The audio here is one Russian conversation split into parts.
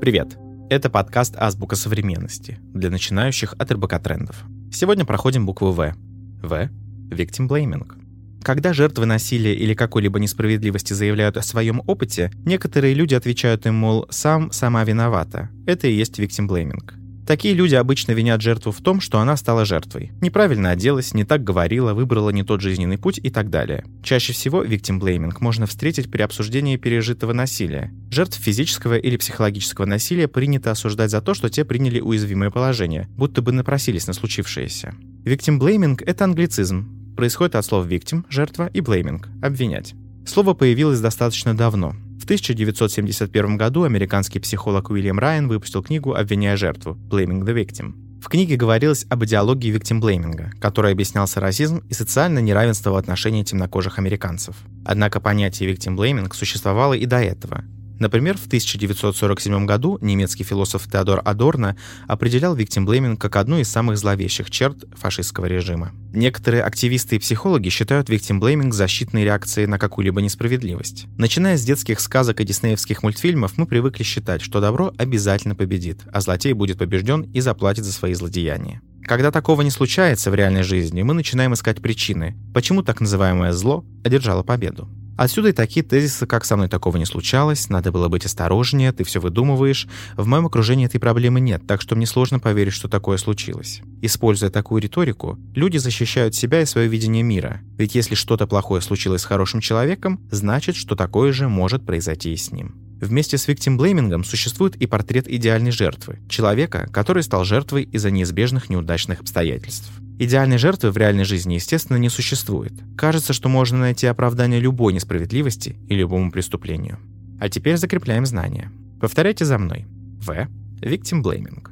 Привет! Это подкаст «Азбука современности» для начинающих от РБК трендов. Сегодня проходим букву «В». «В» — victim blaming. Когда жертвы насилия или какой-либо несправедливости заявляют о своем опыте, некоторые люди отвечают им, мол, «сам, сама виновата». Это и есть victim blaming. Такие люди обычно винят жертву в том, что она стала жертвой. Неправильно оделась, не так говорила, выбрала не тот жизненный путь и так далее. Чаще всего blaming можно встретить при обсуждении пережитого насилия. Жертв физического или психологического насилия принято осуждать за то, что те приняли уязвимое положение, будто бы напросились на случившееся. Blaming — это англицизм. Происходит от слов victim — жертва и blaming — обвинять. Слово появилось достаточно давно. В 1971 году американский психолог Уильям Райан выпустил книгу «Обвиняя жертву» «Blaming the Victim». В книге говорилось об идеологии виктимблейминга, который объяснялся расизм и социальное неравенство в отношении темнокожих американцев. Однако понятие виктимблейминг существовало и до этого, Например, в 1947 году немецкий философ Теодор Адорно определял виктимблейминг как одну из самых зловещих черт фашистского режима. Некоторые активисты и психологи считают виктимблейминг защитной реакцией на какую-либо несправедливость. Начиная с детских сказок и диснеевских мультфильмов, мы привыкли считать, что добро обязательно победит, а злодей будет побежден и заплатит за свои злодеяния. Когда такого не случается в реальной жизни, мы начинаем искать причины, почему так называемое зло одержало победу. Отсюда и такие тезисы, как «со мной такого не случалось», «надо было быть осторожнее», «ты все выдумываешь». В моем окружении этой проблемы нет, так что мне сложно поверить, что такое случилось. Используя такую риторику, люди защищают себя и свое видение мира. Ведь если что-то плохое случилось с хорошим человеком, значит, что такое же может произойти и с ним. Вместе с виктимблеймингом существует и портрет идеальной жертвы, человека, который стал жертвой из-за неизбежных неудачных обстоятельств. Идеальной жертвы в реальной жизни, естественно, не существует. Кажется, что можно найти оправдание любой несправедливости и любому преступлению. А теперь закрепляем знания. Повторяйте за мной. В. Blaming.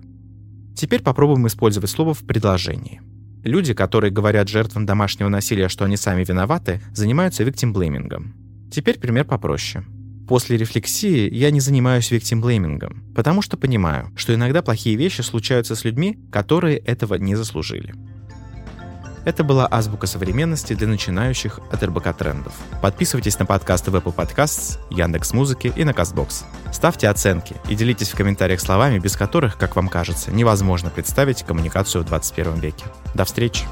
Теперь попробуем использовать слово в предложении. Люди, которые говорят жертвам домашнего насилия, что они сами виноваты, занимаются blaming. Теперь пример попроще. После рефлексии я не занимаюсь виктимблеймингом, потому что понимаю, что иногда плохие вещи случаются с людьми, которые этого не заслужили. Это была азбука современности для начинающих от РБК трендов. Подписывайтесь на подкасты в Apple Podcasts, Яндекс Музыки и на Castbox. Ставьте оценки и делитесь в комментариях словами, без которых, как вам кажется, невозможно представить коммуникацию в 21 веке. До встречи!